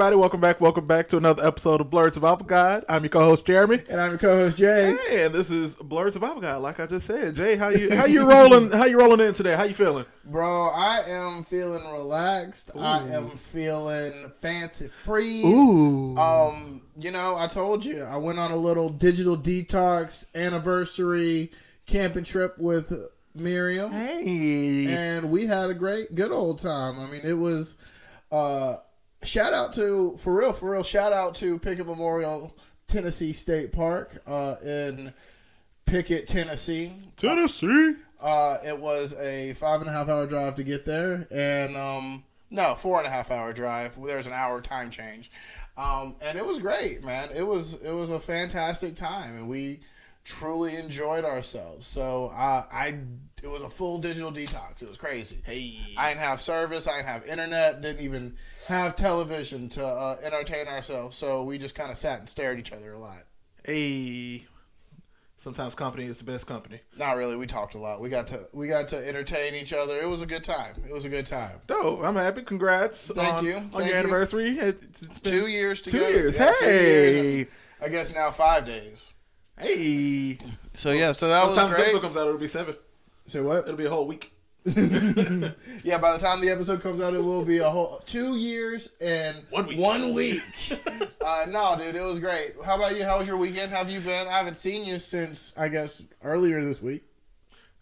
Welcome back, everybody. Welcome back. Welcome back to another episode of Blerd Survival Guide. I'm your co-host Jeremy, and I'm your co-host Jay. Hey, and this is Blerd Survival Guide. Like I just said, Jay, how you how you rolling? How you rolling in today? How you feeling, bro? I am feeling relaxed. Ooh. I am feeling fancy free. Ooh. Um, you know, I told you I went on a little digital detox anniversary camping trip with Miriam. Hey, and we had a great, good old time. I mean, it was. Uh, shout out to for real, for real. Shout out to Pickett Memorial Tennessee State Park uh, in Pickett, Tennessee. Tennessee. Uh, it was a five and a half hour drive to get there, and um, no, four and a half hour drive. There's an hour time change, um, and it was great, man. It was it was a fantastic time, and we truly enjoyed ourselves. So uh, I it was a full digital detox. It was crazy. Hey, I didn't have service. I didn't have internet. Didn't even have television to uh, entertain ourselves. So we just kind of sat and stared at each other a lot. Hey, sometimes company is the best company. Not really. We talked a lot. We got to we got to entertain each other. It was a good time. It was a good time. Dope. I'm happy. Congrats. Thank on, you. on Thank your you. anniversary. It's been two years together. Two years. Yeah, hey. Two years I guess now five days. Hey. So yeah. So that By was the time great. this comes out, it'll be seven. Say what? It'll be a whole week. yeah, by the time the episode comes out, it will be a whole two years and one week. One week. uh, no, dude, it was great. How about you? How was your weekend? How have you been? I haven't seen you since I guess earlier this week.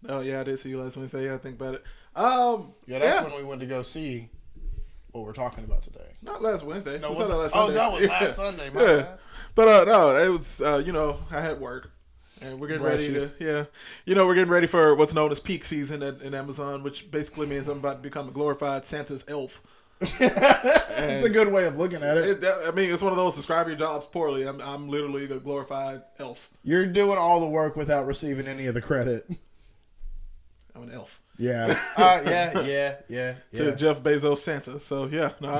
No, yeah, I did see you last Wednesday. Yeah, I think about it. Um, yeah, that's yeah. when we went to go see what we're talking about today. Not last Wednesday. No, was last oh, Sunday. that was Yeah. last Sunday. My Yeah. bad. But uh, no, it was uh, you know I had work, and we're getting Bless ready you. to yeah, you know we're getting ready for what's known as peak season at, in Amazon, which basically means I'm about to become a glorified Santa's elf. It's a good way of looking at it. It, I mean, it's one of those describe your jobs poorly. I'm I'm literally the glorified elf. You're doing all the work without receiving any of the credit. I'm an elf Yeah. Uh, yeah. Yeah. Yeah. to Jeff Bezos Santa. So yeah, no,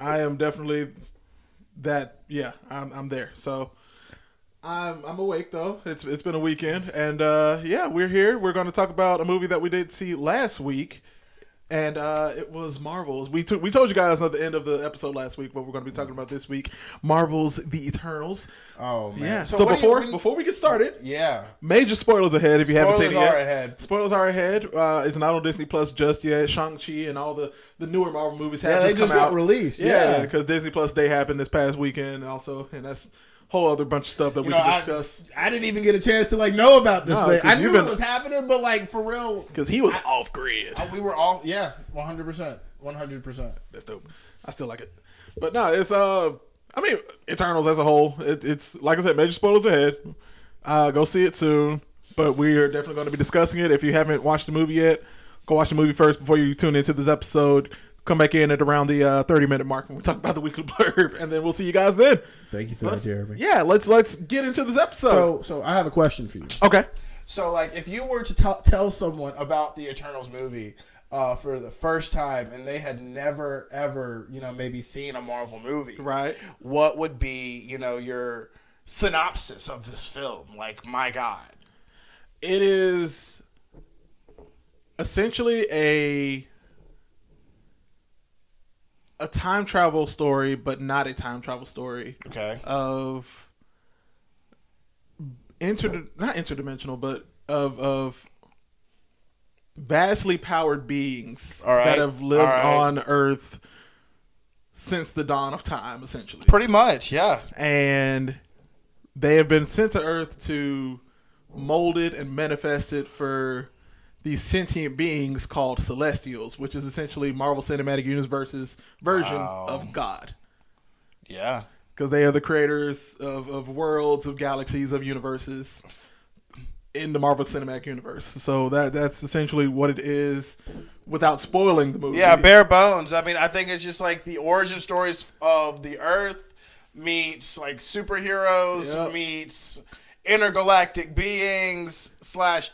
I, I am definitely that. Yeah, I'm I'm there. So. I'm I'm awake though. It's it's been a weekend, and uh, yeah, we're here. We're going to talk about a movie that we did see last week, and uh, it was Marvels. We took we told you guys at the end of the episode last week what we're going to be talking about this week. Marvels: The Eternals. Oh man. Yeah. So, what do you- before when- before we get started, yeah. major spoilers ahead if you haven't seen it yet. are ahead. Spoilers are ahead. Uh, it's not on Disney Plus just yet. Shang Chi and all the the newer Marvel movies have Yeah, they just just come got out. released. Yeah, Yeah. because Disney Plus Day happened this past weekend also, and that's a whole other bunch of stuff that You we know, can discuss. I didn't even get a chance to like know about this No, thing. I knew been- it was happening, but like for real, Because he was off grid. I- we were all yeah, one hundred percent, one hundred percent. That's dope. I still like it. But no, it's uh I mean Eternals as a whole, it, it's like I said, major spoilers ahead. Uh go see it soon. But we are definitely going to be discussing it. If you haven't watched the movie yet, go watch the movie first before you tune into this episode. Come back in at around the uh, thirty minute mark when we talk about the weekly blurb, and then we'll see you guys then. Thank you for that, Jeremy. Yeah, let's let's get into this episode. So, so I have a question for you. okay, So, like, if you were to t- tell someone about the Eternals movie uh, for the first time, and they had never, ever, you know, maybe seen a Marvel movie, right. what would be, you know, your synopsis of this film? Like, my God. It is essentially a a time travel story, but not a time travel story Okay. of inter not interdimensional, but of of vastly powered beings right. that have lived right. on Earth since the dawn of time, essentially Pretty much, yeah. and they have been sent to Earth to mold it and manifest it for these sentient beings called Celestials, which is essentially Marvel Cinematic Universe's version Wow. of God. Yeah. Because they are the creators of, of worlds, of galaxies, of universes in the Marvel Cinematic Universe. So that that's essentially what it is without spoiling the movie. Yeah, bare bones. I mean, I think it's just like the origin stories of the Earth meets like superheroes Yep. meets intergalactic beings slash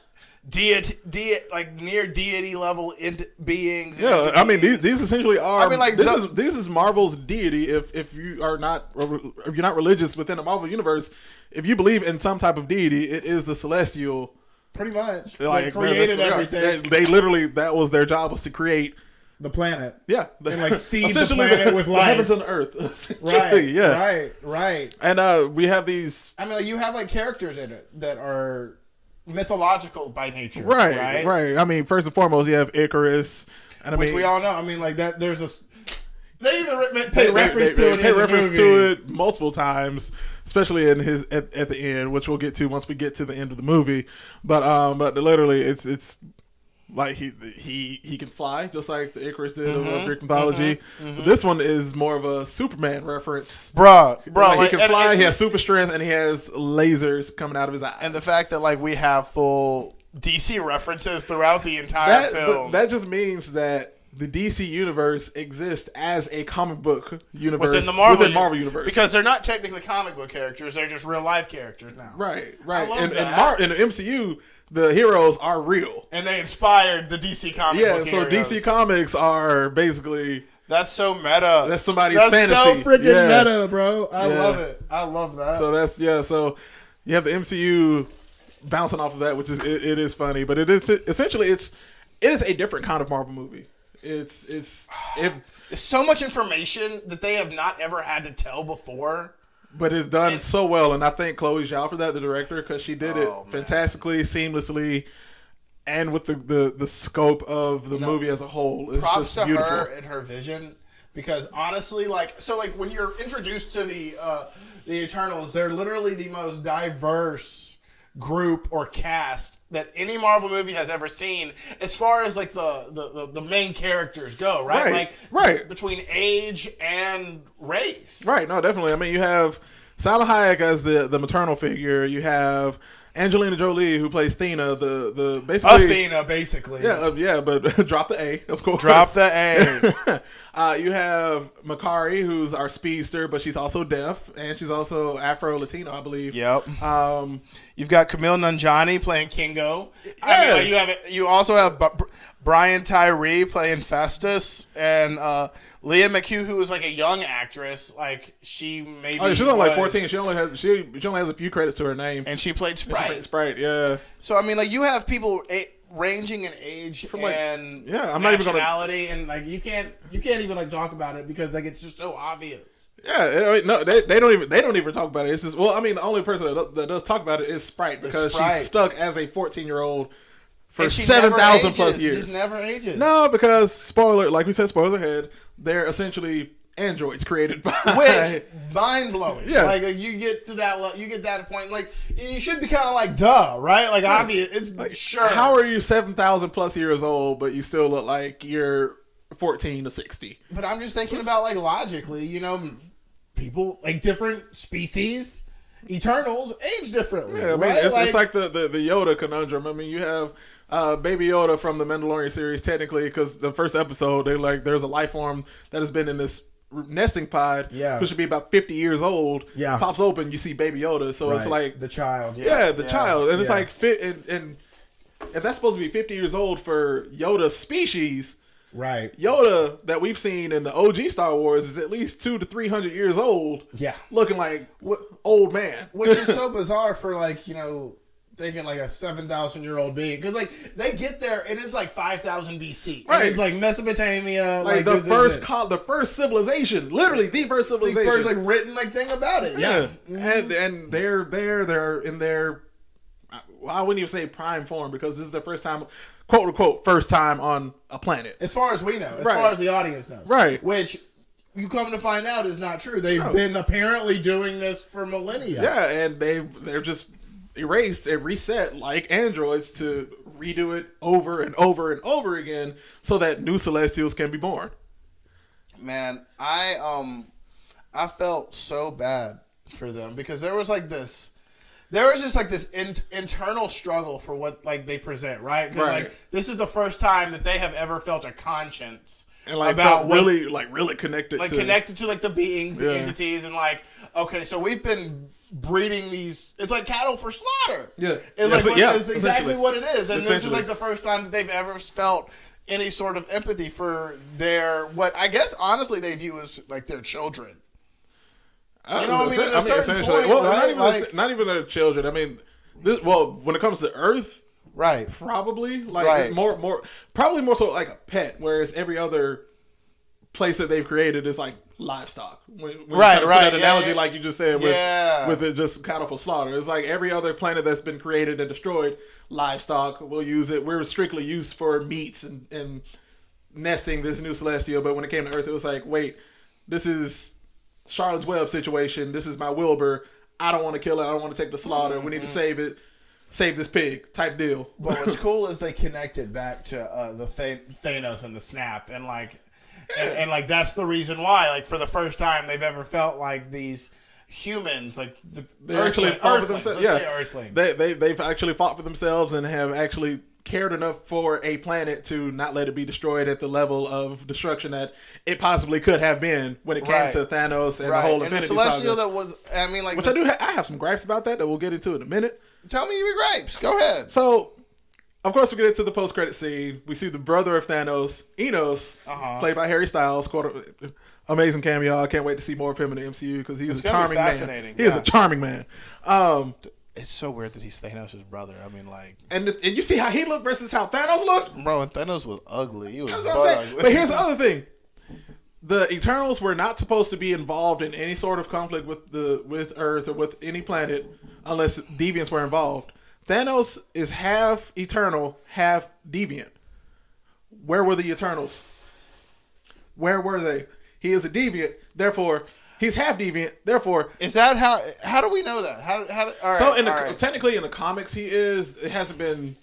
deity, de- like near deity level ent- beings. Yeah, I mean these these essentially are. I mean, like, this the- is this is Marvel's deity. If if you are not if you're not religious within the Marvel universe, if you believe in some type of deity, it is the celestial. pretty much Like they created everything. They, they literally that was their job was to create the planet. Yeah, And, like, seed the planet with the life. heavens and earth. Right. yeah. Right. Right. And uh, we have these I mean, like, you have like characters in it that are mythological by nature. right, Right. right, I mean, first and foremost, you have Ikaris, and I Which mean, we all know. I mean, like that. There's a. They even re- pay they- reference they- to they it. pay in the reference to it multiple times, especially in his at, at the end, which we'll get to once we get to the end of the movie. But um, but literally, it's it's like he he he can fly just like the Icarus did Mm-hmm, of Greek mythology. But this one is more of a Superman reference. Bruh, bro, Like, like, he can and- fly. and- he has super strength, and he has lasers coming out of his eyes. and the fact that like we have full DC references throughout the entire that film. that just means that the DC universe exists as a comic book universe within the Marvel, within Marvel universe. because they're not technically comic book characters; they're just real life characters now. right, right. in, that. Mar- in the MCU, the heroes are real. And they inspired the DC comic Yeah, book so heroes. DC Comics are basically That's so meta. That's somebody's fantasy. That's so freaking Yeah. meta, bro. I Yeah. love it. I love that. so that's yeah. So you have the MCU bouncing off of that, which is it, it is funny, but it is essentially it's it is a different kind of Marvel movie. It's it's it, There's so much information that they have not ever had to tell before. But it's done so well, and I thank Chloe Zhao for that, the director, because she did it Oh, man. fantastically, seamlessly, and with the the, the scope of the movie as a whole. It's Props just to beautiful. her and her vision because honestly, like, so like when you're introduced to the uh, the Eternals, they're literally the most diverse group or cast that any Marvel movie has ever seen as far as like the the, the, the main characters go, right? Right, Like right. between age and race. Right, no, definitely. I mean, you have Salma Hayek as the the maternal figure. You have Angelina Jolie who plays Thena, the the basically Athena, basically. Yeah, uh, yeah, but drop the A, of course. Drop the A. uh, you have Makkari, who's our speedster, but she's also deaf, and she's also Afro Latino, I believe. Yep. Um, You've got Kumail Nanjiani playing Kingo. I mean, you have you also have B- Brian Tyree playing Phastos, and uh, Lia McHugh, who is like a young actress. Like she maybe oh, she's only like fourteen. She only has she she only has a few credits to her name. and she played She Sprite. played Sprite, yeah. So I mean, like you have people a- ranging in age like- and yeah, I'm not even gonna- and like you can't you can't even like talk about it because like it's just so obvious. Yeah, I mean, no, they, they don't even they don't even talk about it. It's just well, I mean, the only person that does, that does talk about it is Sprite because Sprite. she's stuck as a fourteen year old for seven thousand plus years. just never ages. No, because spoiler, like we said, spoilers ahead. They're essentially androids created by which mind blowing. Yeah. like you get to that, you get that point, like you should be kind of like, duh, right? Like obvious, it's sure. How are you seven thousand plus years old, but you still look like you're fourteen to sixty? but I'm just thinking about like logically, you know, people like different species, Eternals age differently, Yeah, I mean, right? it's, it's like the, the, the Yoda conundrum. I mean, you have uh, Baby Yoda from the Mandalorian series, technically, because the first episode, they like there's a life form that has been in this nesting pod, Yeah. who should be about 50 years old. Yeah. pops open, you see Baby Yoda, so it's like the child, yeah, the child, and it's like fit and, and if that's supposed to be 50 years old for Yoda's species. right, Yoda that we've seen in the OG Star Wars is at least two to three hundred years old. Yeah. looking like what old man. which is so bizarre for like you know thinking like a seven thousand year old being because like they get there and it's like five thousand BC, And Right. It's like Mesopotamia, like, like, the first it. co- the first civilization, literally the first the civilization. first like written like thing about it. Yeah, yeah, and mm-hmm. and they're there, they're in their. Well, I wouldn't even say prime form because this is the first time, quote unquote, first time on a planet. as far as we know, as Right. far as the audience knows, Right. Which you come to find out is not true. They've No. been apparently doing this for millennia. Yeah, and they they're just erased and reset like androids to redo it over and over and over again so that new celestials can be born. man i um i felt so bad for them because there was like this there was just like this in, internal struggle for what like they present right because Right. like this is the first time that they have ever felt a conscience And like about what, really like really connected like to connected to like the beings the Yeah. entities and like okay so we've been breeding these it's like cattle for slaughter Yeah. it's Yeah, like what, yeah, it's exactly what it is and this is like the first time that they've ever felt any sort of empathy for their what i guess honestly they view as like their children I You know what I mean? At a certain essentially, point, well, not even Like- not even their children. I mean, this, well, when it comes to Earth, Right. Probably like Right. more more probably more so like a pet, whereas every other place that they've created is like livestock. When, when you Right, kinda put right, That analogy, yeah. like you just said, with Yeah. with it just cattle for slaughter. It's like every other planet that's been created and destroyed, livestock. We'll use it. We're strictly used for meats and and nesting this new celestial. But when it came to Earth, it was like, wait, this is Charlotte's Web situation. This is my Wilbur. I don't want to kill it. I don't want to take the slaughter. We need to save it. Save this pig type deal. But what's cool is they connected back to uh, the Th- Thanos and the snap, and like, and, and like that's the reason why, like, for the first time they've ever felt like these humans, like the they actually Earthling- fought for Earthlings, themselves. Yeah, Earthlings. they they they've actually fought for themselves and have actually cared enough for a planet to not let it be destroyed at the level of destruction that it possibly could have been when it came Right. to Thanos and right, the whole and the celestial Saga. that was, I mean, like, Which this- I do. Ha- I have some gripes about that that we'll get into in a minute. tell me your grapes. Go ahead. So, of course, we get into the post credit scene. We see the brother of Thanos, Eros, Uh-huh. played by Harry Styles. Quite a, amazing cameo. I can't wait to see more of him in the MCU because he's It's a charming man. fascinating, He is a charming man. Um, It's so weird that he's Thanos' brother. I mean, like, and and you see how he looked versus how Thanos looked. bro, and Thanos was ugly. He was That's what I'm saying. But here's the other thing: the Eternals were not supposed to be involved in any sort of conflict with the with Earth or with any planet unless deviants were involved. Thanos is half Eternal, half deviant. Where were the Eternals? Where were they? He is a deviant, therefore he's half deviant, therefore. Is that how? How do we know that? How? How? All right. So in the right. technically in the comics he is. It hasn't been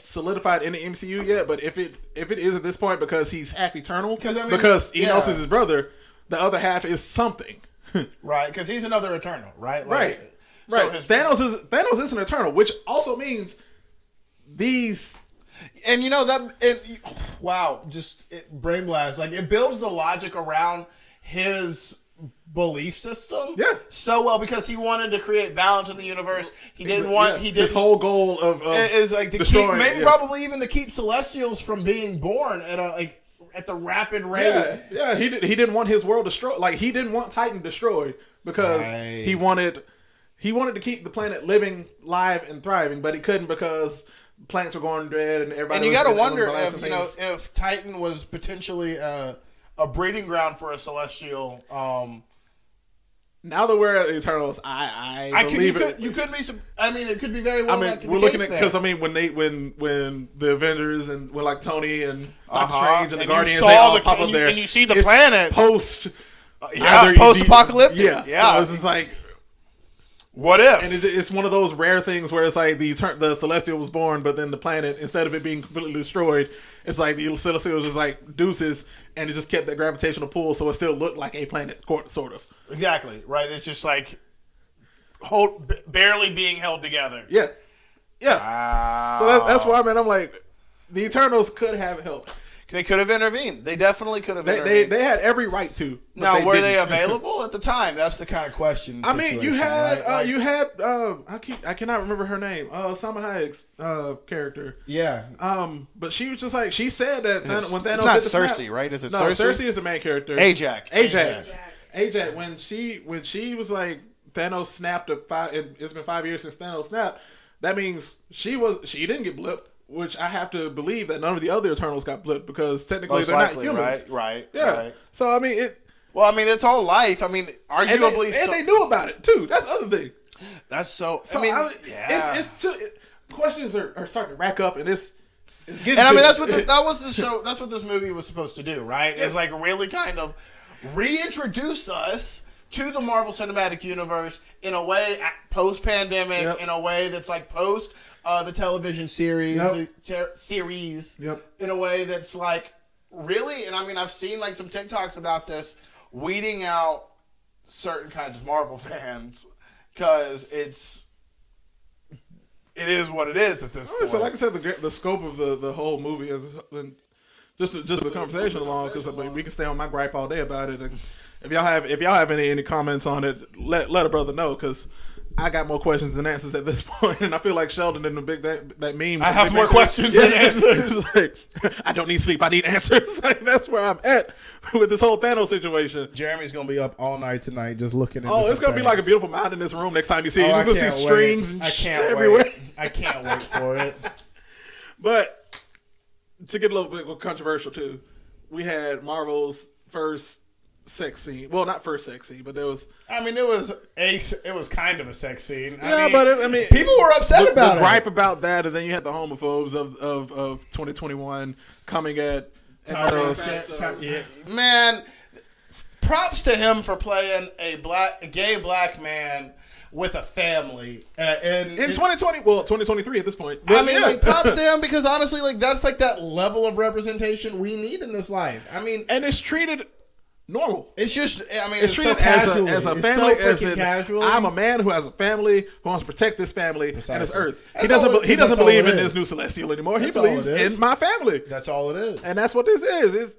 solidified in the MCU yet, but if it if it is at this point because he's half eternal, I mean, because Eros yeah. is his brother, the other half is something. right, because he's another Eternal, right? Like, right. So right. his- Thanos is Thanos is an eternal, which also means these and you know that it, wow just it, brain blast like it builds the logic around his belief system Yeah. so well because he wanted to create balance in the universe he didn't want yeah, he his didn't whole goal of, of is like to keep maybe yeah. probably even to keep celestials from being born at a like at the rapid rate Yeah, yeah, he did, he didn't want his world destroyed. Like he didn't want Titan destroyed because Right. he wanted he wanted to keep the planet living, live, and thriving, but he couldn't because plants were going dead and everybody. and you got to wonder if you know if titan was potentially a, a breeding ground for a celestial um now that we're at Eternals, I I, I could, you believe could it. you could be some- I mean it could be very well I mean, we're the looking at because I mean, when they when when the Avengers and when like Tony and Doctor Uh-huh. Strange and the And you Guardians they all the- pop up you- there, and you see the planet. post. yeah, either- post-apocalyptic. Yeah, Yeah. So it's just like What if? And it's, it's one of those rare things where it's like the the Celestial was born, but then the planet, instead of it being completely destroyed, it's like the Celestial was just like deuces, and it just kept that gravitational pull, so it still looked like a planet, sort of. exactly right. It's just like hold barely being held together. Yeah, yeah. Wow. So that's, that's why, man. I'm like, the Eternals could have helped. They could have intervened. They definitely could have They, they, intervened. they had every right to. but now, were they didn't. available at the time? That's the kind of question. I mean, you had right? uh, Like- you had uh, I keep I cannot remember her name. Uh, Salma Hayek's uh, character. yeah. Um, but she was just like she said that Thanos, when Thanos it's not did the snap- Sersi, right? Is it no, Sersi? Sersi is the main character. Ajax. Ajax. Ajax. When she when she was like Thanos snapped a five. It, it's been five years since Thanos snapped. That means she was she didn't get blipped. Which I have to believe that none of the other Eternals got blipped because technically Most they're likely, not humans. right? Right. Yeah. Right. So I mean it. Well, I mean, it's all life. I mean, And, they, arguably, and they knew about it too. That's the other thing. that's so. So I mean, I, yeah. it's it's too, it, questions are, are starting to rack up, and it's, it's getting And I mean, that's what the, that was the show. That's what this movie was supposed to do, right? Yes. Is like really kind of reintroduce us to the Marvel Cinematic Universe in a way post pandemic, Yep. in a way that's like post uh, the television series, Yep. ter- series, Yep. in a way that's like really. And I mean, I've seen like some TikToks about this, weeding out certain kinds of Marvel fans because it's. It is what it is at this All point. so like I said, the the scope of the, the whole movie is just just the conversation along because I mean, we can stay on my gripe all day about it. And if y'all have if y'all have any any comments on it, let let a brother know because I got more questions than answers at this point, and I feel like Sheldon in the big that, that meme. I have more questions than answers. It's like, I don't need sleep. I need answers. Like, that's where I'm at with this whole Thanos situation. Jeremy's gonna be up all night tonight just looking. At Oh, it's gonna be like a beautiful mountain in this room next time you see it. Oh, You're just gonna see wait. strings and I can't everywhere. wait. I can't wait for it. But to get a little bit controversial too, we had Marvel's first sex scene. Well, not first sex scene, but there was I mean, it was a. It was kind of a sex scene. I Yeah, mean, but it- I mean, people were upset the, about the it. gripe about that, and then you had the homophobes of of, of 2021 coming at. at those. Yeah. Man, props to him for playing a black, a gay black man with a family. Uh, and in 2020, well, 2023 at this point. I mean, yeah. like props to him because honestly, like that's like that level of representation we need in this life. I mean, and it's treated normal. it's just, I mean, It's it's, so treated as a, as a It's family. so as in, casual. I'm a man who has a family who wants to protect this family and this earth. That's he doesn't. it- he doesn't believe in this new celestial anymore. That's he believes in my family, That's all it is. and that's what this is. Is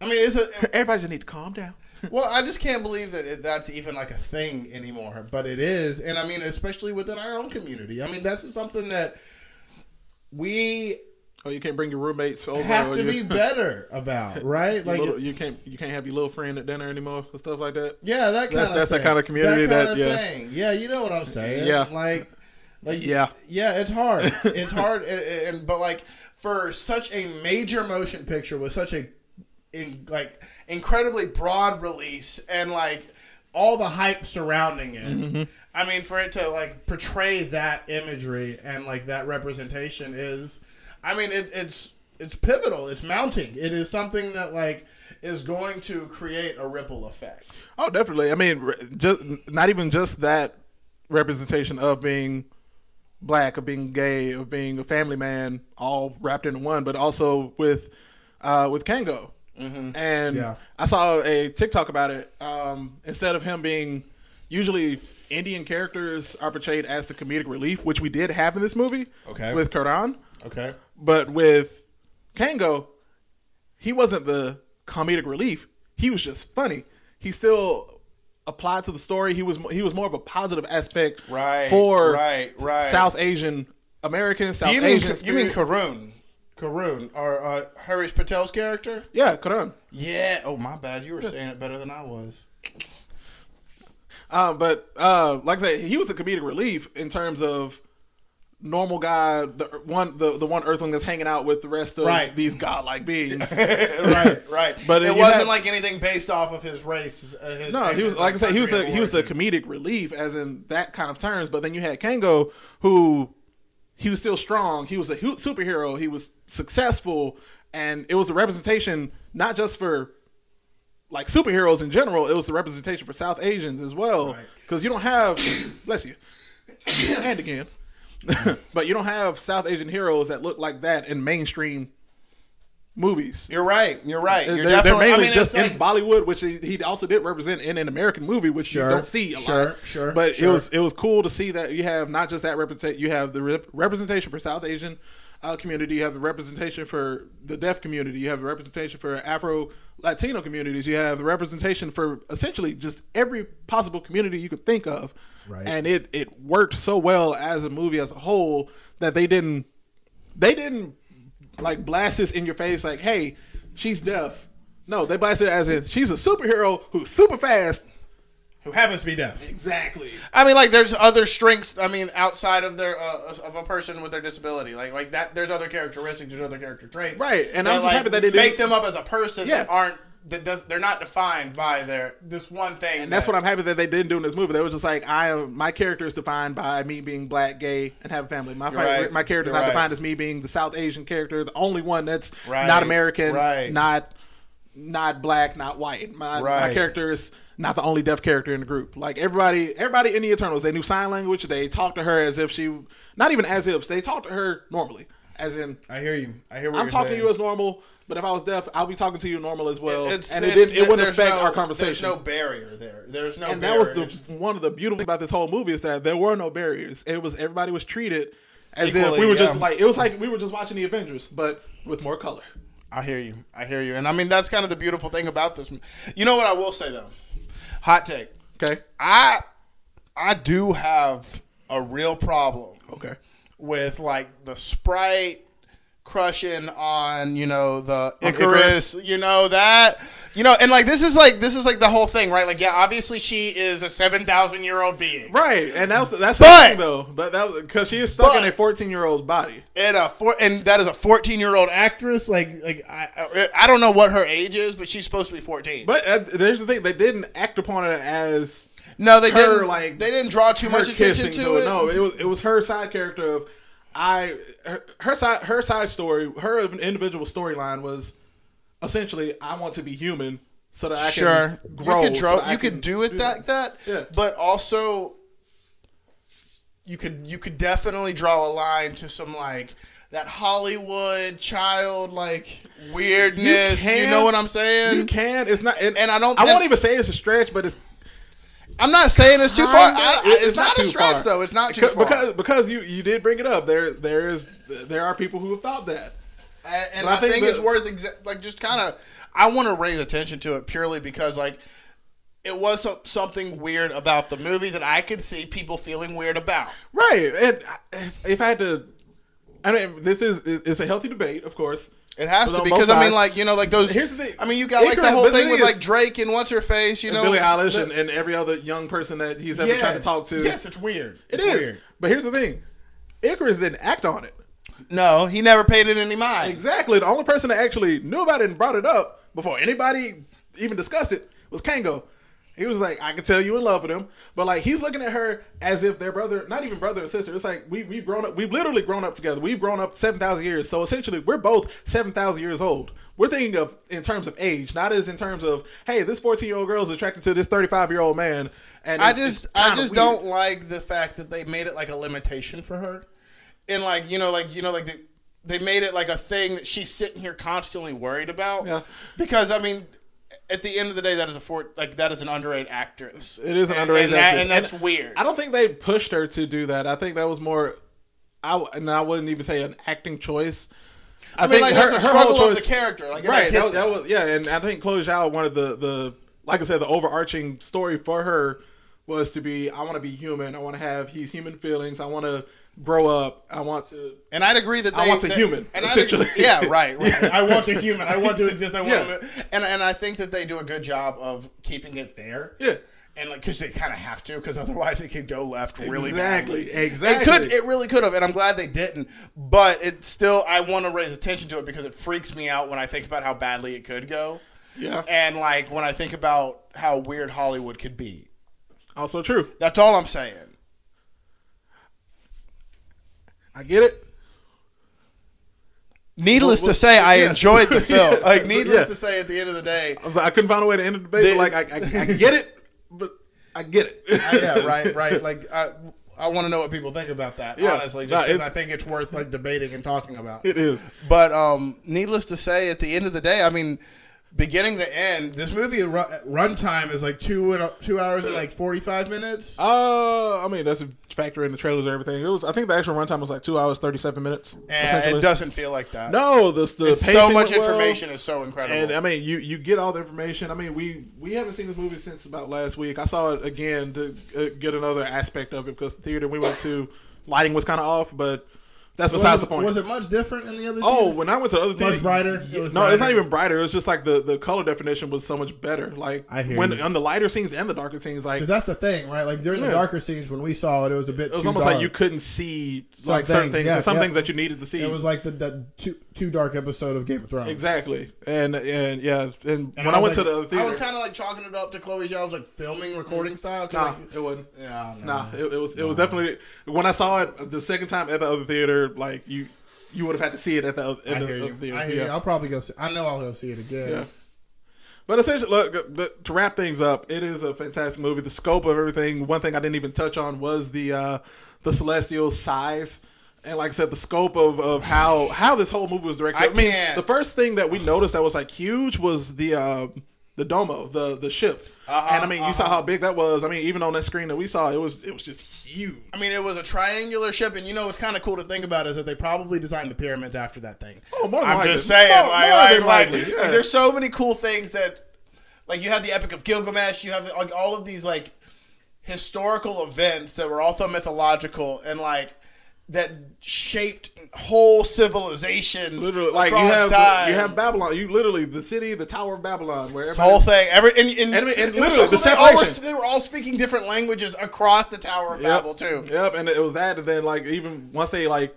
I mean, it's a. everybody just need to calm down. Well, I just can't believe that it, that's even like a thing anymore, but it is, and I mean, especially within our own community. I mean, that's something that we Oh, you can't bring your roommates over. You have to be better about, right? Like, little- you can't you can't have your little friend at dinner anymore and stuff like that. yeah, that kind That's- of that's the thing. kind of community that, that- kind of yeah. thing. Yeah, you know what I'm saying. Yeah. like, like Yeah. yeah, it's hard. It's hard, and, and but like for such a major motion picture with such a in, like incredibly broad release and like all the hype surrounding it. Mm-hmm. I mean, for it to like portray that imagery and like that representation is, I mean, it, it's it's pivotal. It's mounting. It is something that like is going to create a ripple effect. Oh, definitely. I mean, just not even just that representation of being black, of being gay, of being a family man, all wrapped into one, but also with uh, with Kango. And Yeah. I saw a TikTok about it. Um, instead of him being usually Indian characters are portrayed as the comedic relief, which we did have in this movie. Okay. With Karun. Okay. But with Kango, he wasn't the comedic relief. He was just funny. He still applied to the story. He was he was more of a positive aspect Right, for right, right. South Asian Americans, South you mean Asian. you mean. Karun? Karun or uh, Harish Patel's character? yeah, Karun. Yeah. Oh my bad. You were saying it better than I was. Uh, but uh, like I said, he was a comedic relief in terms of normal guy, the one the, the one Earthling that's hanging out with the rest of Right. these godlike beings. right, right. But it wasn't had- like anything based off of his race. Uh, his, No, he was like I said, he was the of he was the comedic relief, as in that kind of terms. But then you had Kango, who he was still strong. He was a hu- superhero. He was successful, and it was the representation not just for like superheroes in general. It was the representation for South Asians as well, Right. because you don't have bless you, and again, but you don't have South Asian heroes that look like that in mainstream movies. You're right. You're right. You're They're, they're definitely. mainly I mean, just it's in like, Bollywood, which he, he also did represent in an American movie, which Sure, you don't see a sure, lot. sure, But sure. it was it was cool to see that you have not just that representation. You have the rep- representation for South Asian uh, community. You have the representation for the deaf community. You have the representation for Afro Latino communities. You have the representation for essentially just every possible community you could think of. Right. And it it worked so well as a movie as a whole that they didn't they didn't like blast this in your face like, hey, she's deaf. No, they blasted it as in she's a superhero who's super fast. who happens to be deaf. Exactly. I mean, like there's other strengths. I mean, outside of their uh, of a person with their disability, like like that. There's other characteristics. There's other character traits. Right, and that, I'm just happy that they make didn't- make them up as a person that aren't that does they're not defined by their this one thing. And that's what I'm happy that they didn't do in this movie. They were just like, I am my character is defined by me being black, gay, and have a family. My You're right. my character is not right. defined as me being the South Asian character, the only one that's Right. not American, Right. not not black, not white. My, my character is not the only deaf character in the group. Like everybody, everybody in the Eternals, they knew sign language. They talked to her as if she, not even as if they talked to her normally, as in I hear you. I hear what I'm you're talking saying. to you as normal. But if I was deaf, I'll be talking to you normal as well, It's- and it, it's- didn't, it wouldn't affect no- our conversation. There's no barrier there. There's no and barrier. that was the one of the beautiful things about this whole movie is that there were no barriers. It was everybody was treated as if we were just like it was like we were just watching the Avengers, but with more color. I hear you. I hear you. And I mean, that's kind of the beautiful thing about this. You know what I will say though? Hot take. Okay, I I do have a real problem Okay. with like the sprite crushing on you know the On Ikaris, you know that you know and like this is like this is like the whole thing right? Like yeah obviously she is a 7000 year old being. Right, and that that's that's But- thing though. But that was because she is stuck in a fourteen year old body. and a four and that is a 14 year old actress like like I, I I don't know what her age is but she's supposed to be 14 But uh, there's the thing; they didn't act upon it as no they her, didn't like, they didn't draw too much attention to it, No, it was it was her side character of I her, her side her side story her individual storyline was essentially I want to be human so that I sure can grow. you could draw so you could do it like that Yeah. but also you could you could definitely draw a line to some like that Hollywood child like weirdness. You, can- know what I'm saying? You can. It's not, and, And I don't- I won't even say it's a stretch, but it's I'm not saying it's too far. I, I- it's, not, a too stretch far. though. It's not too because, far. because because you you did bring it up. There there is there are people who have thought that. And, and I I think, think it's worth exa- like just kind of. I want to raise attention to it purely because like it was so- something weird about the movie that I could see people feeling weird about. Right, and if, if I had to, I mean, this is it's a healthy debate, of course. It has to on because I mean, like you know, like those. Here's the thing. I mean, you got like the whole thing thing with like Drake and what's her face. You know, Billie Eilish and, and every other young person that he's ever tried to talk to. Yes, it's weird. it It's is. weird. But here's the thing: Ikaris didn't act on it. No, he never paid it any mind. Exactly. The only person that actually knew about it and brought it up before anybody even discussed it was Kango. He was like, I can tell you in love with him. But like he's looking at her as if they're brother, not even brother and sister. It's like we we've grown up we've literally grown up together. We've grown up seven thousand years. So essentially we're both seven thousand years old. We're thinking of in terms of age, not as in terms of, hey, this fourteen year old girl is attracted to this thirty five year old man. And I just, I just weird. don't like the fact that they made it like a limitation for her, and like you know, like you know, like they, they made it like a thing that she's sitting here constantly worried about. Yeah. Because I mean, at the end of the day, that is a for like that is an underage actress. It is an And- underage and, that- actress. and that's weird. I don't think they pushed her to do that. I think that was more. I and I wouldn't even say an acting choice. I, I mean, like that's a whole struggle of the character. Like, right? That, was- that that. was yeah, and I think Chloe Zhao wanted the the like I said the overarching story for her was to be I want to be human. I want to have he's human feelings. I want to grow up. I want to. And I'd agree that they, I want a that- human, and essentially. agree- yeah, right. right. I want a human. I want to exist. I want Yeah. to, and and I think that they do a good job of keeping it there. Yeah. And like, because they kind of have to, because otherwise it could go left really Exactly, badly. exactly. It could. It really could have, and I'm glad they didn't. But it still, I want to raise attention to it because it freaks me out when I think about how badly it could go. Yeah. And like when I think about how weird Hollywood could be. Also true. That's all I'm saying. I get it. Needless Well, to say, I yeah. enjoyed the film. Yeah. Like, needless Yeah. to say, at the end of the day, I was like, I couldn't find a way to end the debate. They- but like I, I, I get it, but I get it. yeah, right, right. Like, I, I want to know what people think about that. Yeah. honestly, just because it's- I think it's worth like debating and talking about. It is. But um, needless to say, at the end of the day, I mean, beginning to end, this movie run, runtime is like two and two hours and like forty five minutes. Uh, I mean that's a factor in the trailers and everything. It was. I think the actual runtime was like two hours thirty seven minutes. and it doesn't feel like that. No, the the so much went well, information is so incredible. And I mean, you you get all the information. I mean, we we haven't seen this movie since about last week. I saw it again to uh, get another aspect of it because the theater we went to, lighting was kind of off, but that's besides was, the point. Was it much different in the other? Oh, theater? when I went to other theaters, brighter? It no, it's not even brighter. It's just like the, the color definition was so much better. Like I hear when you. on the lighter scenes and the darker scenes, like because that's the thing, right? Like during Yeah. the darker scenes when we saw it, it was a bit. it was too almost dark. like you couldn't see Some like certain things, things yeah, some yeah. things that you needed to see. It was like the, the too too dark episode of Game of Thrones. exactly, and and yeah, and, And when I, went was to the other theater, I was kind of like chalking it up to Chloe Zhao's like filming, recording style. nah, like, it wasn't. yeah, no. Nah, it, it was it was definitely when I saw it the second time at the other theater, like you you would have had to see it at the other, I the hear you. theater. I hear yeah. you. I'll probably go. See, I know I'll go see it again. Yeah. But essentially, look the, to wrap things up, it is a fantastic movie. The scope of everything. One thing I didn't even touch on was the uh, the celestial size, and like I said, the scope of, of how how this whole movie was directed. I I, mean, can't- the first thing that we noticed that was like huge was the uh, the domo, the the ship, Uh-huh, and I mean, you saw how big that was. I mean, even on that screen that we saw, it was it was just huge. I mean, it was a triangular ship, and you know what's kind of cool to think about is that they probably designed the pyramids after that thing. Oh, more than I'm likely. just saying, More- like, more like, like, likely, yeah. like, there's so many cool things that, like, you have the Epic of Gilgamesh, you have like all of these like historical events that were also mythological and like that shaped whole civilizations Literally, like you have time. you have Babylon. You literally the city, the Tower of Babylon, where This whole thing, every and, and, And- and literally, the they, all were, separation. they were all speaking different languages across the Tower of Yep. Babel too. Yep, and it was that, and then like even once they like,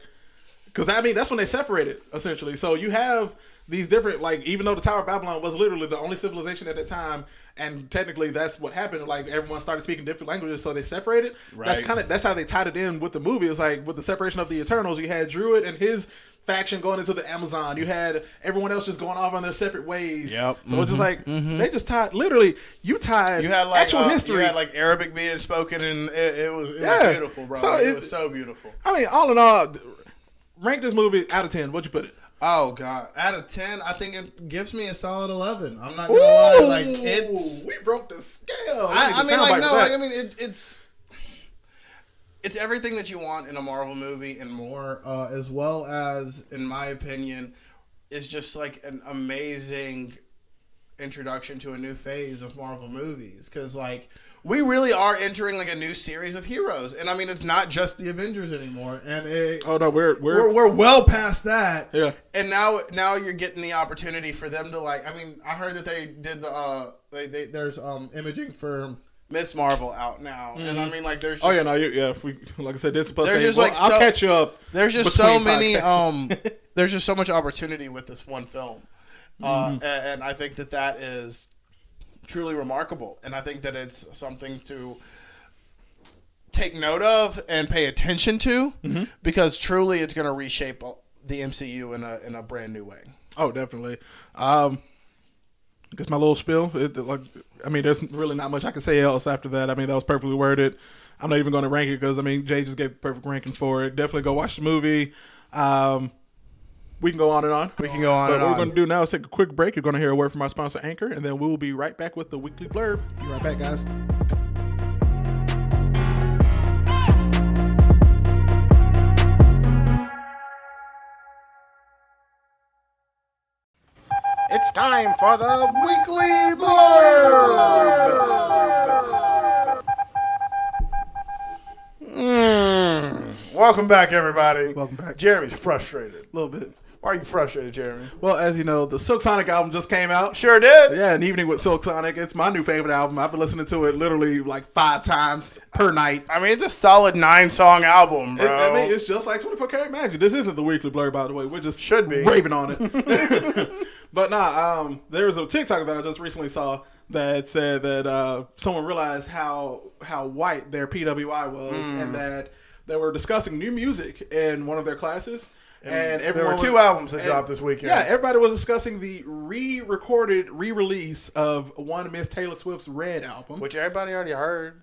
because I mean that's when they separated essentially. So you have these different like even though the Tower of Babylon was literally the only civilization at the time, and technically that's what happened. Like everyone started speaking different languages, so they separated. Right. That's kind of that's how they tied it in with the movie. It's like with the separation of the Eternals, you had Druid and his faction going into the Amazon. You had everyone else just going off on their separate ways. Yep. So it's just like they just tied. Literally, you tied. You had like actual uh, history. You had like Arabic being spoken, and it, it was it Yeah. was beautiful, bro. So it, it- was so beautiful. I mean, all in all, rank this movie out of ten. What'd you put it? Oh god, out of ten, I think it gives me a solid eleven. I'm not gonna lie, like it's. we broke the scale. I, I mean, like no, like. I mean it, it's it's everything that you want in a Marvel movie and more, uh, as well as, in my opinion, is just like an amazing introduction to a new phase of Marvel movies because like we really are entering like a new series of heroes and I mean it's not just the Avengers anymore and it, oh no, we're we're, we're, we're well past that Yeah. and now now you're getting the opportunity for them to like I mean I heard that they did the uh they, they there's um imaging for Ms. Marvel out now and I mean like there's just, oh yeah, no, you, yeah. We like I said, this is supposed There's to. just, well, like, I'll catch you up. there's just so many podcasts. um there's just so much opportunity with this one film uh Mm-hmm. and, i think that that is truly remarkable and i think that it's something to take note of and pay attention to Mm-hmm. because truly it's going to reshape the mcu in a in a brand new way Oh, definitely. Um, I guess my little spill. It, like, I mean, there's really not much I can say else after that. I mean, that was perfectly worded. I'm not even going to rank it because I mean, Jay just gave perfect ranking for it. Definitely go watch the movie. Um, we can go on and on. we can go on and on. But and what on we're going to do now is take a quick break. You're going to hear a word from our sponsor, Anchor, and then we will be right back with the weekly blurb. Be right back, guys. It's time for the weekly blurb. Mm. welcome back everybody Welcome back. jeremy's frustrated A little bit. Why are you frustrated jeremy Well, as you know, the Silk Sonic album just came out. sure did Yeah, an evening with Silk Sonic. It's my new favorite album. I've been listening to it literally like five times per night. i mean it's a solid nine song album bro It- I mean, it's just like 24 Karat Magic. This isn't the weekly blur, by the way. We're just Should be. raving on it. but nah, um, there was a TikTok that I just recently saw that said that uh, someone realized how how white their PWI was, Hmm. and that they were discussing new music in one of their classes. And, there everyone were two albums that and- dropped this weekend. Yeah, everybody was discussing the re-recorded re-release of one Miss Taylor Swift's Red album. which everybody already heard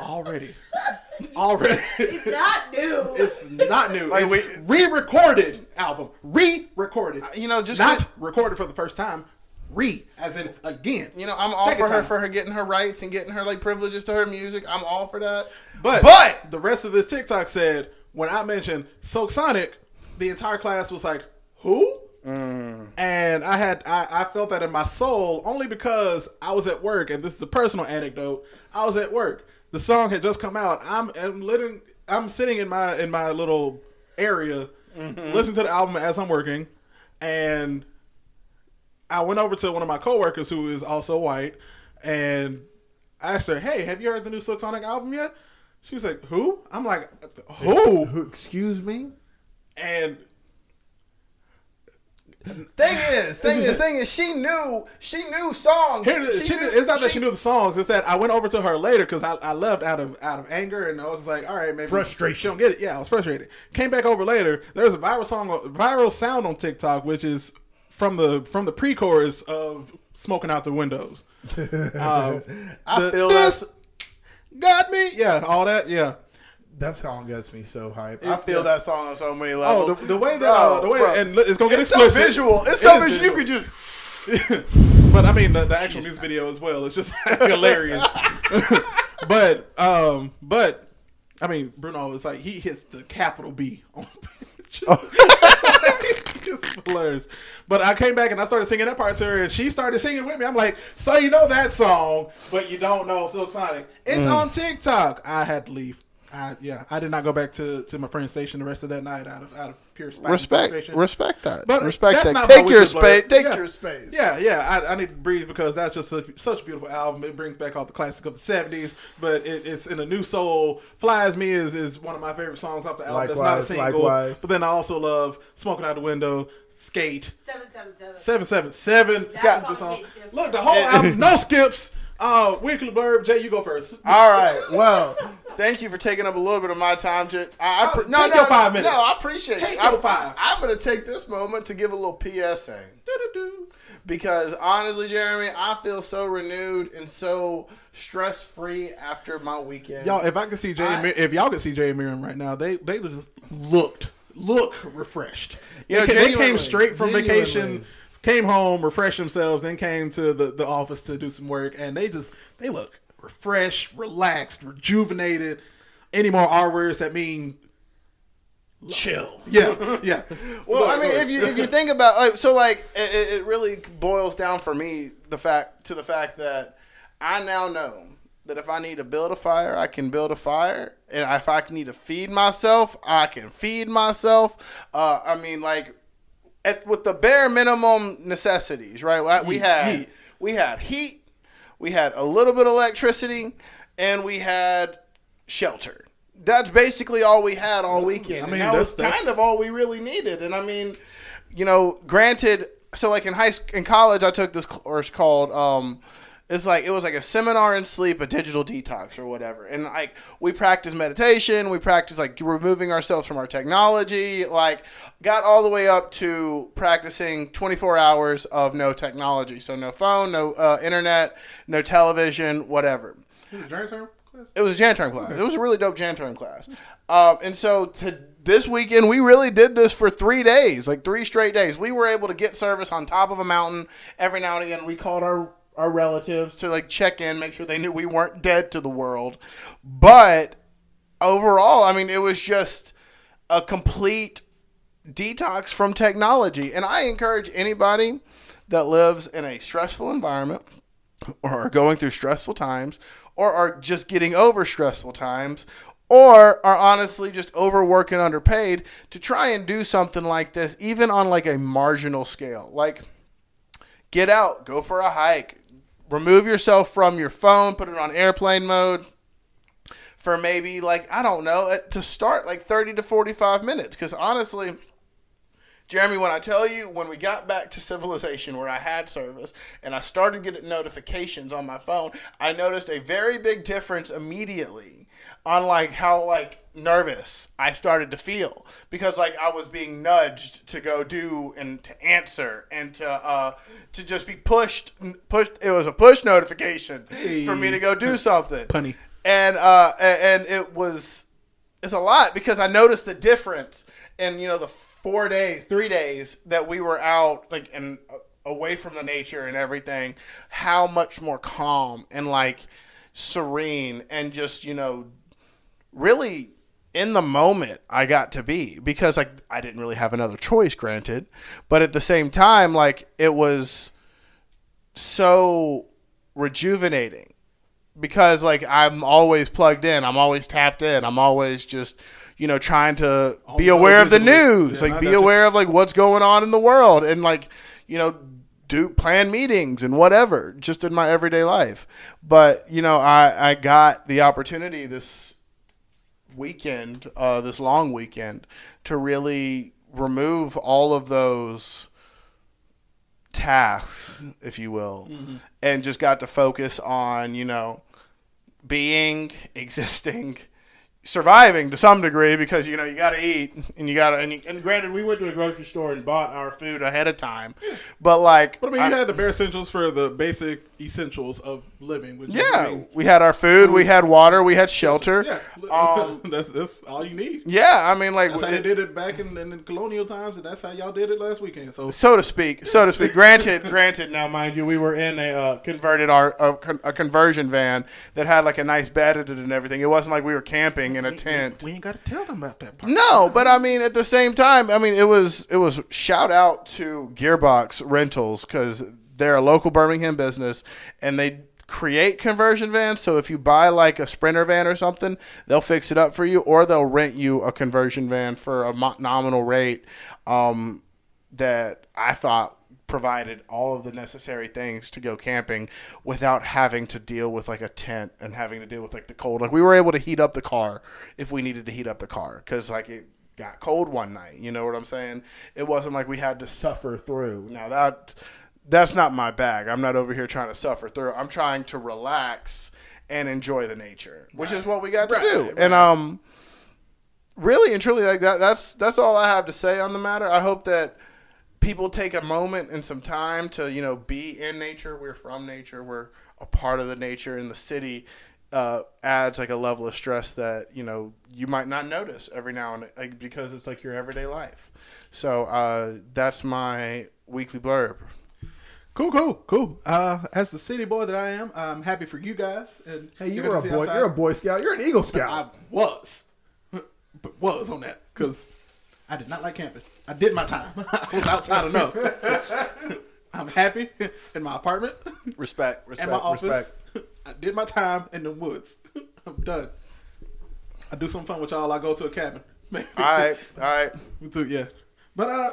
already, already. It's not new. It's not new. Like, it's re-recorded album. Re-recorded. Uh, you know, just not recorded for the first time. Re, as in again. You know, I'm all Second for her time. for her getting her rights and getting her like privileges to her music. I'm all for that. But but the rest of this TikTok said when I mentioned Silk Sonic, the entire class was like, "Who?" Mm. And I had I, I felt that in my soul only because I was at work, and this is a personal anecdote. I was at work. The song had just come out. I'm I'm living. I'm sitting in my in my little area, Mm-hmm. listening to the album as I'm working, and I went over to one of my coworkers who is also white, and I asked her, "Hey, have you heard the new Silk Sonic album yet?" She was like, "Who?" I'm like, "Who?" who? Excuse me. And Thing is, thing is, thing is, she knew, she knew songs. here, is. she, knew- it's not that she knew the songs; it's that I went over to her later because I, I left out of out of anger, and I was like, "All right, maybe Frustration. She don't get it. Yeah, I was frustrated. Came back over later. There's a viral song, viral sound on TikTok, which is from the from the pre-chorus of "Smoking Out the Windows." Um, I the- feel this that. Got me. Yeah, all that. Yeah. That song gets me so hyped. It- I feel yeah. that song on so many Oh, levels. the, the way that uh, the way bro. and it's gonna get it's so visual. It's It so is visual. You could just. but I mean the, the actual music video as well. It's just hilarious. but um, but I mean Bruno is like he hits the capital B on it's hilarious. But I came back and I started singing that part to her, and she started singing with me. I'm like, so you know that song, but you don't know Silk Sonic. It's Mm. on TikTok. I had to leave. I, yeah, I did not go back to, to my friend's station the rest of that night out of out of pure spite Respect, respect that. But respect that's that. not my Take your space. Take Yeah. your space. Yeah, yeah, I, I need to breathe because that's just such, such a beautiful album. It brings back all the classic of the '70s, but it, it's in a new soul. "Fly as Me" is, is one of my favorite songs off the album. that's not a Likewise, single. likewise. But then I also love "Smoking Out the Window," "Skate," Seven seven seven. seven seven seven. That Got song the song. Look, the whole album, no skips. Uh, weekly blurb. Jay, you go first. All right. Well, thank you for taking up a little bit of my time. Jay. I, I Oh, pre- no, take no, your five minutes. No, I appreciate Take it. your I'm, five. I'm going to take this moment to give a little PSA Do-do-do. because honestly, Jeremy, I feel so renewed and so stress free after my weekend. Y'all, if I could see Jay, I- Mir- if y'all could see Jay and Miriam right now, they they just looked look refreshed. You know, they, came straight from vacation, came home, refreshed themselves, then came to the, the office to do some work, and they just they look refreshed, relaxed, rejuvenated. Any more R words that mean chill. yeah, yeah. Well, I mean, if you if you think about like so, like it, it really boils down for me the fact to the fact that I now know that if I need to build a fire, I can build a fire, and if I need to feed myself, I can feed myself. Uh, I mean, like at, with the bare minimum necessities, right? We- We had heat. we had heat, we had a little bit of electricity, and we had shelter. That's basically all we had all weekend. I mean, that that's- was that's- kind of all we really needed. And I mean, you know, granted, so like in high in college, I took this course called um, it's like it was like a seminar in sleep, a digital detox or whatever. And like we practice meditation, we practice like removing ourselves from our technology, like got all the way up to practicing 24 hours of no technology, so no phone, no uh, internet, no television, whatever. It Jay term class? It was a janitoring class. It was a really dope janitoring class. Um, and so to this weekend, we really did this for three days, like three straight days. We were able to get service on top of a mountain every now and again. We called our our relatives to like check in, make sure they knew we weren't dead to the world. But overall, I mean, it was just a complete detox from technology. And I encourage anybody that lives in a stressful environment or are going through stressful times or are just getting over stressful times or are honestly just overworked and underpaid to try and do something like this even on like a marginal scale like get out go for a hike remove yourself from your phone put it on airplane mode for maybe like i don't know uh, to start like 30 to 45 minutes. Because honestly Jeremy, when I tell you, when we got back to civilization where I had service and I started getting notifications on my phone, I noticed a very big difference immediately on like how like nervous I started to feel because like I was being nudged to go do and to answer and to uh to just be pushed pushed it was a push notification for me to go do something. Punny. And uh and it was it's a lot because I noticed the difference in you know the four days, three days that we were out like and uh, away from the nature and everything. How much more calm and like serene and just you know really in the moment I got to be because like I didn't really have another choice, granted, but at the same time like it was so rejuvenating because like I'm always plugged in, I'm always tapped in, I'm always just you know trying to be aware of the news, Yeah, like be aware of like what's going on in the world and like you know do plan meetings and whatever just in my everyday life. But you know I I got the opportunity this weekend, uh, this long weekend, to really remove all of those tasks, if you will, and just got to focus on, you know, being, existing, surviving to some degree because you know you got to eat and you got to and, and granted we went to a grocery store and bought our food ahead of time but like But I mean, you had the bare essentials for the basic essentials of living. Yeah we had our food we had water we had shelter Yeah, Um, that's that's all you need. yeah, I mean, like That's how they did it back in, in the colonial times, and that's how y'all did it last weekend. So so to speak, so to speak. Granted, granted. Now, mind you, we were in a uh, converted our a, a conversion van that had like a nice bed in it and everything. It wasn't like we were camping in a tent. we ain't got to tell them about that part. No, but I mean, at the same time, I mean, it was it was shout out to Gearbox Rentals because they're a local Birmingham business and they create conversion vans. So if you buy like a Sprinter van or something, they'll fix it up for you, or they'll rent you a conversion van for a nominal rate. Um, that I thought provided all of the necessary things to go camping without having to deal with like a tent and having to deal with like the cold. Like we were able to heat up the car if we needed to heat up the car because like it got cold one night. You know what I'm saying? It wasn't like we had to suffer through. Now that that's not my bag. I'm not over here trying to suffer through. I'm trying to relax and enjoy the nature, which is what we got to Right, do. right. And um really and truly like that that's that's all I have to say on the matter. I hope that people take a moment and some time to you know be in nature. We're from nature. We're a part of the nature. in the city uh, adds like a level of stress that you know you might not notice every now and like, because it's like your everyday life. So uh, that's my weekly blurb. Cool, cool, cool. Uh, as the city boy that I am, I'm happy for you guys. And Hey, you got were a boy. outside. You're a Boy Scout. You're an Eagle Scout. I Scout. was, but was on that because I did not like camping. I did my time. I was outside enough. I'm happy in my apartment Respect, respect, and my office. respect. I did my time in the woods. I'm done. I do some fun with y'all. I go to a cabin. All right, all right. Me too, yeah. But uh,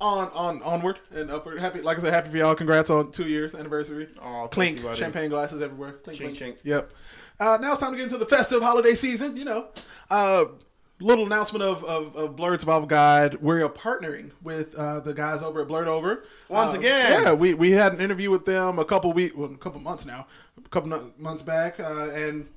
on on onward and upward. Happy, like I said, happy for y'all. Congrats on two years anniversary. Thank clink, you, champagne glasses everywhere. Clink, Chink, clink. chink. Yep. Uh, now it's time to get into the festive holiday season. You know, uh, little announcement of, of, of Blerd Survival Guide. We're partnering with uh, the guys over at Blurred Over Once Uh, again. Yeah, we, we had an interview with them a couple week, well, a couple months now, a couple months back, uh, and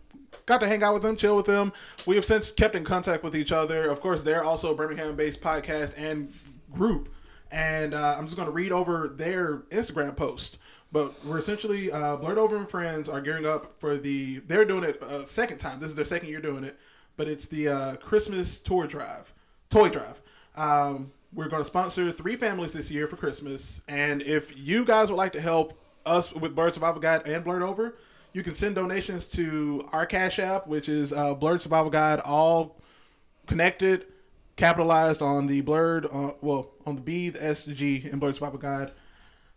got to hang out with them, chill with them. We have since kept in contact with each other. Of course, they're also a Birmingham-based podcast and group, and uh, I'm just going to read over their Instagram post. But we're essentially uh, Blurred Over and Friends are gearing up for the. They're doing it a second time. This is their second year doing it, but it's the uh, Christmas tour drive, toy drive. Um, we're going to sponsor three families this year for Christmas, and if you guys would like to help us with Blerd Survival Guide and Blurred Over, you can send donations to our Cash App, which is uh, Blerd Survival Guide, all connected, capitalized on the blerd, uh, well, on the B, the S, the G, and Blerd Survival Guide.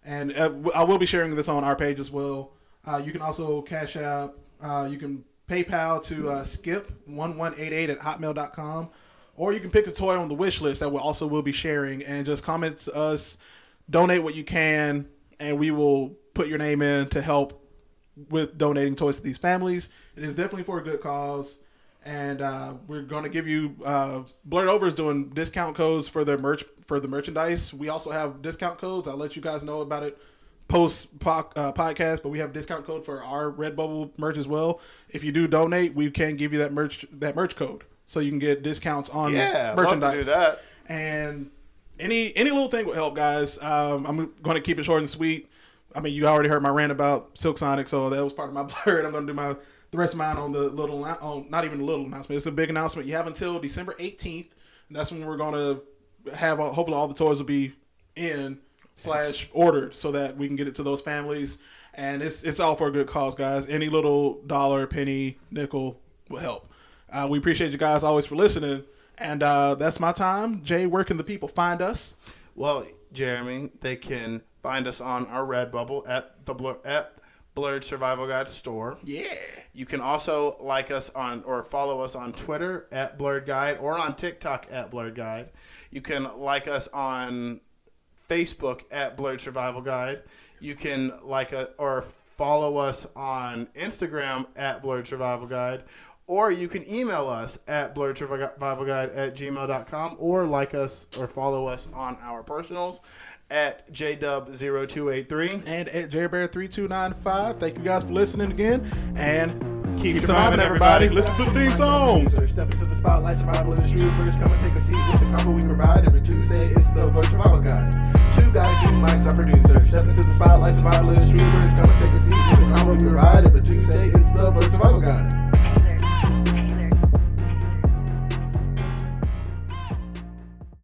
And uh, I will be sharing this on our page as well. Uh, you can also cash App. uh, you can PayPal to uh, skip1188 at hotmail.com. Or you can pick a toy on the wish list that we also will be sharing and just comment to us, donate what you can, and we will put your name in to help with donating toys to these families. It is definitely for a good cause. And uh, we're going to give you uh, Blurred Over is doing discount codes for their merch for the merchandise. We also have discount codes. I'll let you guys know about it post po- uh, podcast. But we have discount code for our Redbubble merch as well. If you do donate, we can give you that merch that merch code so you can get discounts on Yeah, I'd love to merchandise. do that. And any any little thing will help, guys. Um, I'm going to keep it short and sweet. I mean, you already heard my rant about Silk Sonic, so that was part of my blurred. I'm going to do my the rest of mine on the little, on not even a little announcement. It's a big announcement. You have until December 18th. And that's when we're going to have. All, hopefully, all the toys will be in slash ordered so that we can get it to those families. And it's it's all for a good cause, guys. Any little dollar, penny, nickel will help. Uh, we appreciate you guys always for listening. And uh, that's my time. Jay, where can the people find us? Well, Jeremy, they can find us on our Redbubble at the Blur, at Blerd Survival Guide store. Yeah. You can also like us on or follow us on Twitter at Blerd Guide or on TikTok at Blerd Guide. You can like us on Facebook at Blerd Survival Guide. You can like a, or follow us on Instagram at Blerd Survival Guide. Or you can email us at blerd survival guide at gmail.com or like us or follow us on our personals at JDub0283. And at JBear3295. Thank you guys for listening again. And keep, surviving, surviving, everybody. everybody. Listen to the theme song. Step into the spotlight, survival of the troopers. Come and take a seat with the combo we provide. Every Tuesday, it's the Blerd Survival Guide. Two guys, two mics, our producer. Step into the spotlight, survival of the troopers. Come and take a seat with the combo we provide. Every Tuesday, it's the Blerd Survival Guide.